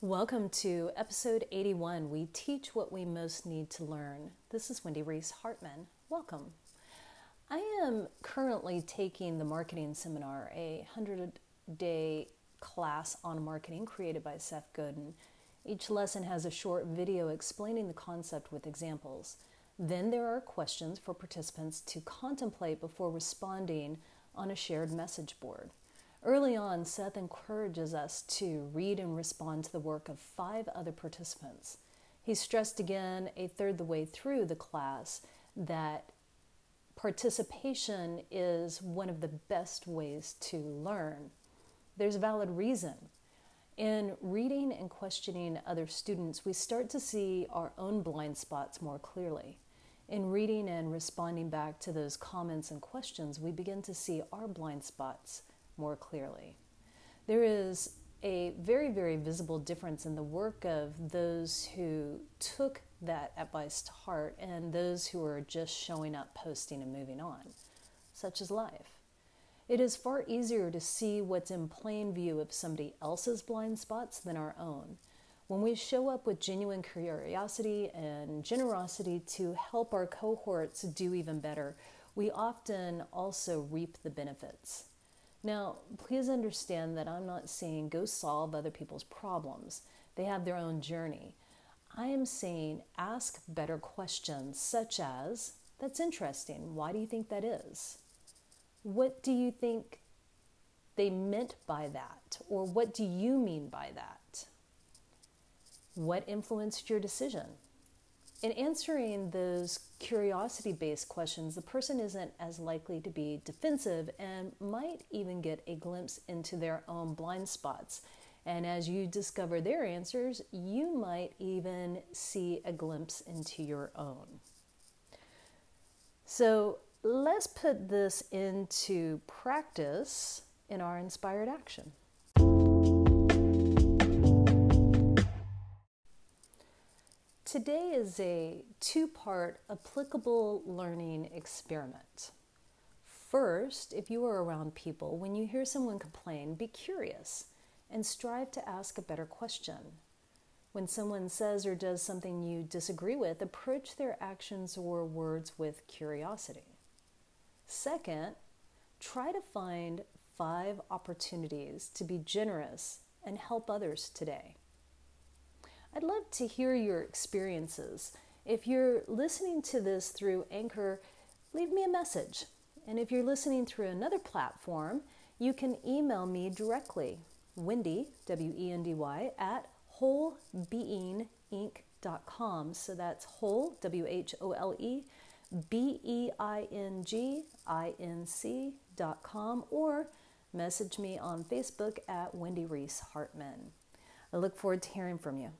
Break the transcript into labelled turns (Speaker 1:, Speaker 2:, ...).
Speaker 1: Welcome to episode 81. We teach what we most need to learn. This is Wendy Reese Hartman. Welcome. I am currently taking the marketing seminar, a 100 day class on marketing created by Seth Godin. Each lesson has a short video explaining the concept with examples. Then there are questions for participants to contemplate before responding on a shared message board. Early on, Seth encourages us to read and respond to the work of five other participants. He stressed again, a third the way through the class, that participation is one of the best ways to learn. There's a valid reason. In reading and questioning other students, we start to see our own blind spots more clearly. In reading and responding back to those comments and questions, we begin to see our blind spots more clearly. There is a very, very visible difference in the work of those who took that advice to heart and those who are just showing up, posting, and moving on, such as life. It is far easier to see what's in plain view of somebody else's blind spots than our own. When we show up with genuine curiosity and generosity to help our cohorts do even better, we often also reap the benefits. Now, please understand that I'm not saying go solve other people's problems. They have their own journey. I am saying ask better questions, such as That's interesting. Why do you think that is? What do you think they meant by that? Or what do you mean by that? What influenced your decision? In answering those curiosity based questions, the person isn't as likely to be defensive and might even get a glimpse into their own blind spots. And as you discover their answers, you might even see a glimpse into your own. So let's put this into practice in our inspired action. Today is a two part applicable learning experiment. First, if you are around people, when you hear someone complain, be curious and strive to ask a better question. When someone says or does something you disagree with, approach their actions or words with curiosity. Second, try to find five opportunities to be generous and help others today. I'd love to hear your experiences. If you're listening to this through Anchor, leave me a message. And if you're listening through another platform, you can email me directly, Wendy, W E N D Y, at wholebeinginc.com. So that's whole, W H O L E, B E I N G I N C.com, or message me on Facebook at Wendy Reese Hartman. I look forward to hearing from you.